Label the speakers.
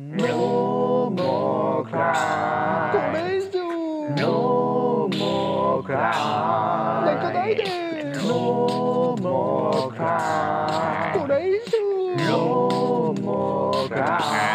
Speaker 1: No more cry.
Speaker 2: Começo.
Speaker 1: No more cry.
Speaker 2: Leconaide.
Speaker 1: No more cry.
Speaker 2: No more
Speaker 1: cry.